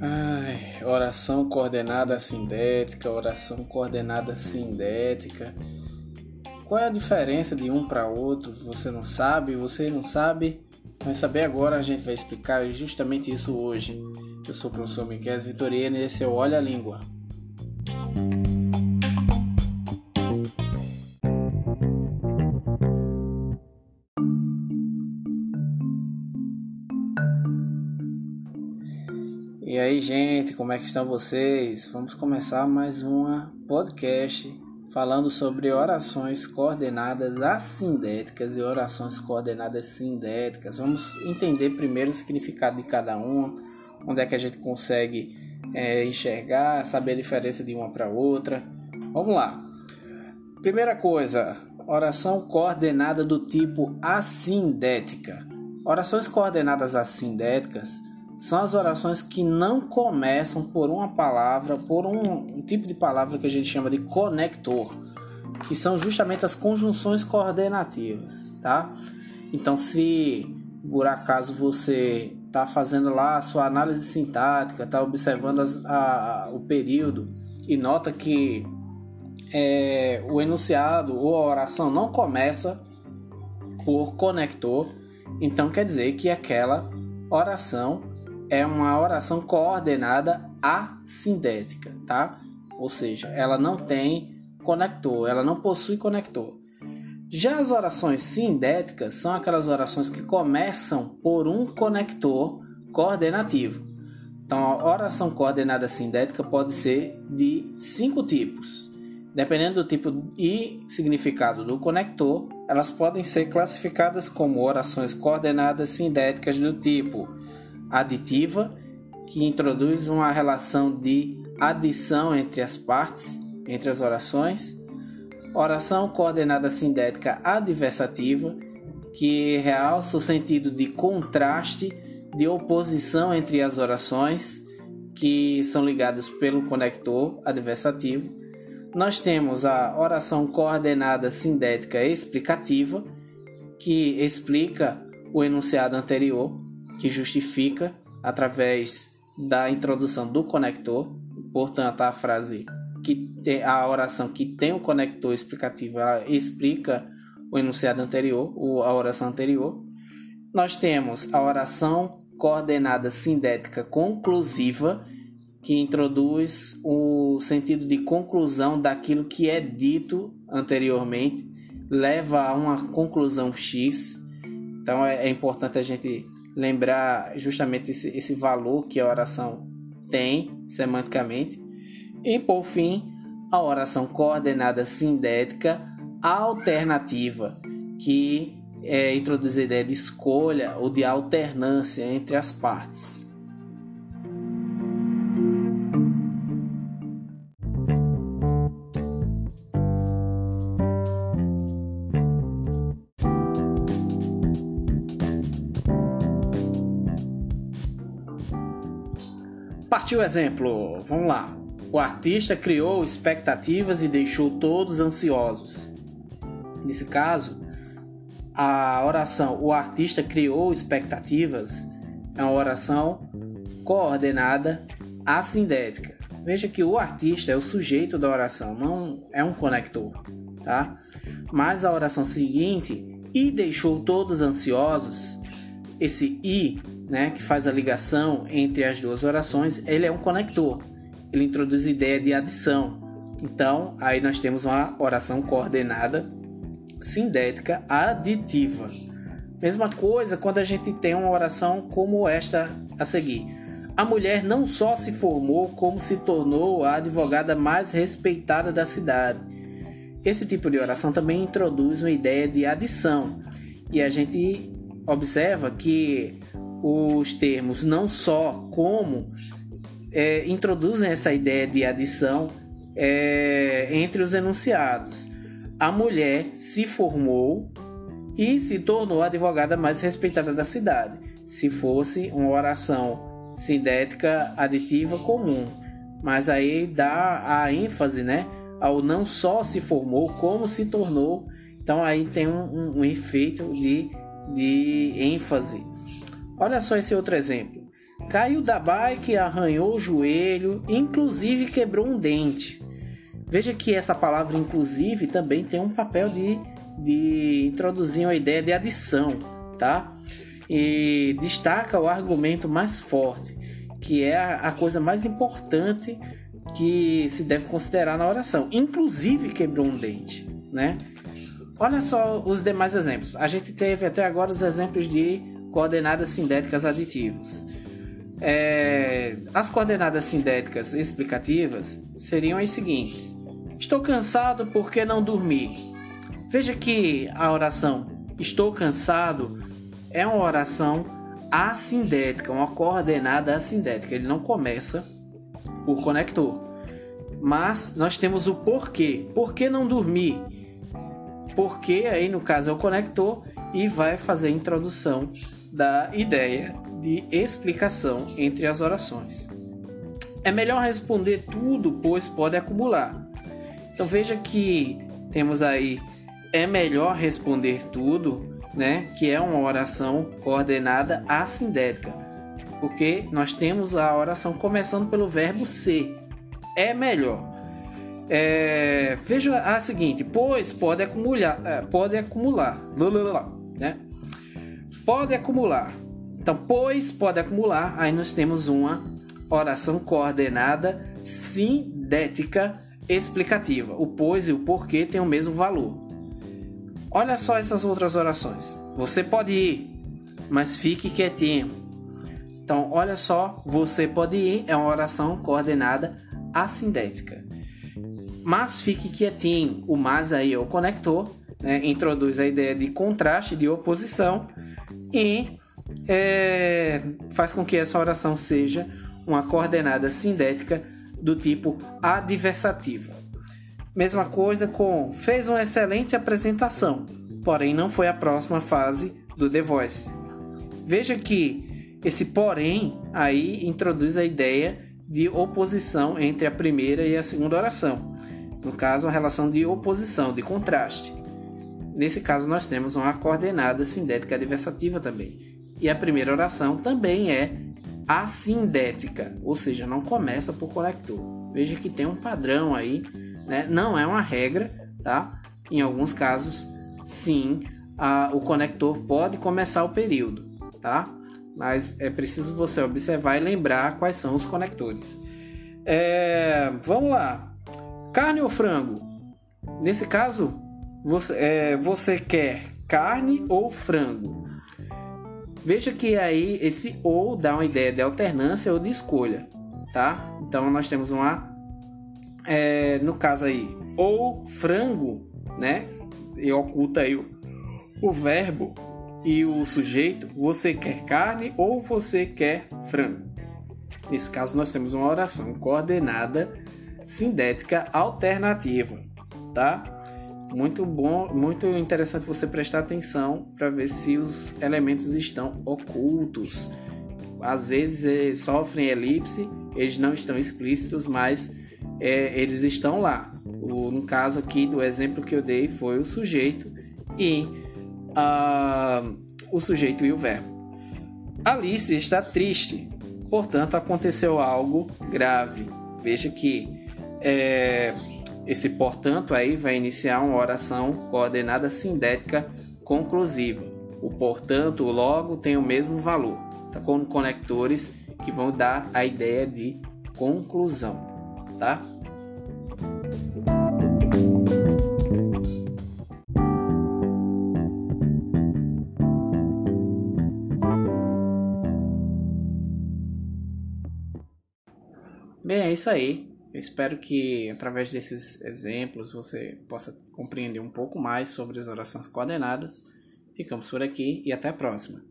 Ai, oração coordenada sindética, oração coordenada sindética. Qual é a diferença de um para outro? Você não sabe, você não sabe. Vai saber agora, a gente vai explicar justamente isso hoje. Eu sou o professor Miquel Vitorino e esse é o Olha a Língua. E aí, gente, como é que estão vocês? Vamos começar mais uma podcast falando sobre orações coordenadas assindéticas e orações coordenadas sindéticas. Vamos entender primeiro o significado de cada uma, onde é que a gente consegue é, enxergar, saber a diferença de uma para outra. Vamos lá. Primeira coisa, oração coordenada do tipo assindética. Orações coordenadas assindéticas são as orações que não começam por uma palavra, por um, um, tipo de palavra que a gente chama de conector, que são justamente as conjunções coordenativas, tá? Então, se por acaso você está fazendo lá a sua análise sintática, está observando as, a, a, o período e nota que é, o enunciado ou a oração não começa por conector, então quer dizer que aquela oração é uma oração coordenada assindética, tá? Ou seja, ela não tem conector, ela não possui conector. Já as orações sindéticas são aquelas orações que começam por um conector coordenativo. Então, a oração coordenada sindética pode ser de cinco tipos. Dependendo do tipo e significado do conector, elas podem ser classificadas como orações coordenadas sindéticas do tipo aditiva, que introduz uma relação de adição entre as partes, entre as orações. Oração coordenada sindética adversativa, que realça o sentido de contraste, de oposição entre as orações, que são ligadas pelo conector adversativo. Nós temos a oração coordenada sindética explicativa, que explica o enunciado anterior que justifica através da introdução do conector, portanto a frase que tem a oração que tem o conector explicativo, explica o enunciado anterior, ou a oração anterior. Nós temos a oração coordenada sindética conclusiva, que introduz o sentido de conclusão daquilo que é dito anteriormente, leva a uma conclusão X. Então é, é importante a gente lembrar justamente esse, esse valor que a oração tem semanticamente. E por fim, a oração coordenada sindética alternativa, que é, introduz a ideia de escolha ou de alternância entre as partes. Partiu o exemplo. Vamos lá. O artista criou expectativas e deixou todos ansiosos. Nesse caso, a oração o artista criou expectativas é uma oração coordenada assindética. Veja que o artista é o sujeito da oração, não é um conector, tá? Mas a oração seguinte, e deixou todos ansiosos, esse i né, que faz a ligação entre as duas orações, ele é um conector. Ele introduz ideia de adição. Então, aí nós temos uma oração coordenada sindética aditiva. Mesma coisa quando a gente tem uma oração como esta a seguir. A mulher não só se formou, como se tornou a advogada mais respeitada da cidade. Esse tipo de oração também introduz uma ideia de adição. E a gente observa que os termos não só como é, introduzem essa ideia de adição é, entre os enunciados. A mulher se formou e se tornou a advogada mais respeitada da cidade, se fosse uma oração sindética aditiva comum. Mas aí dá a ênfase né, ao não só se formou, como se tornou. Então aí tem um, um, um efeito de de ênfase. Olha só esse outro exemplo. Caiu da bike, arranhou o joelho, inclusive quebrou um dente. Veja que essa palavra inclusive também tem um papel de, de introduzir uma ideia de adição, tá? E destaca o argumento mais forte, que é a, a coisa mais importante que se deve considerar na oração. Inclusive quebrou um dente, né? Olha só os demais exemplos. A gente teve até agora os exemplos de coordenadas sintéticas aditivas. É, as coordenadas sintéticas explicativas seriam as seguintes: Estou cansado porque não dormi. Veja que a oração estou cansado é uma oração assindética, uma coordenada assindética. Ele não começa por conector. Mas nós temos o porquê. Por que não dormir? Porque aí no caso é o conector e vai fazer a introdução da ideia de explicação entre as orações. É melhor responder tudo, pois pode acumular. Então veja que temos aí é melhor responder tudo, né? Que é uma oração coordenada assindética, porque nós temos a oração começando pelo verbo ser. É melhor. É, veja a seguinte, pois pode acumular, é, pode acumular, né? Pode acumular. Então, pois pode acumular. Aí nós temos uma oração coordenada sindética explicativa. O pois e o porquê têm o mesmo valor. Olha só essas outras orações. Você pode ir, mas fique quietinho. Então, olha só, você pode ir é uma oração coordenada assindética mas fique quietinho. O mas aí é o conector, né? introduz a ideia de contraste, de oposição e é, faz com que essa oração seja uma coordenada sindética do tipo adversativa. Mesma coisa com fez uma excelente apresentação, porém não foi a próxima fase do The Voice. Veja que esse porém aí introduz a ideia de oposição entre a primeira e a segunda oração. No caso, uma relação de oposição, de contraste. Nesse caso, nós temos uma coordenada sindética adversativa também. E a primeira oração também é assindética, ou seja, não começa por conector. Veja que tem um padrão aí, né? não é uma regra, tá? Em alguns casos, sim, a, o conector pode começar o período, tá? Mas é preciso você observar e lembrar quais são os conectores. É, vamos lá. Carne ou frango? Nesse caso, você, é, você quer carne ou frango? Veja que aí esse ou dá uma ideia de alternância ou de escolha, tá? Então nós temos uma, é, no caso aí, ou frango, né? E oculta aí o, o verbo e o sujeito. Você quer carne ou você quer frango? Nesse caso nós temos uma oração coordenada sindética alternativa, tá? Muito bom, muito interessante você prestar atenção para ver se os elementos estão ocultos. Às vezes eles sofrem elipse, eles não estão explícitos, mas é, eles estão lá. O, no caso aqui do exemplo que eu dei foi o sujeito e uh, o sujeito e o verbo. Alice está triste, portanto aconteceu algo grave. Veja que é, esse portanto aí vai iniciar uma oração coordenada sindética conclusiva. O portanto, o logo tem o mesmo valor, tá? com conectores que vão dar a ideia de conclusão, tá? Bem, é isso aí. Eu espero que através desses exemplos você possa compreender um pouco mais sobre as orações coordenadas. Ficamos por aqui e até a próxima.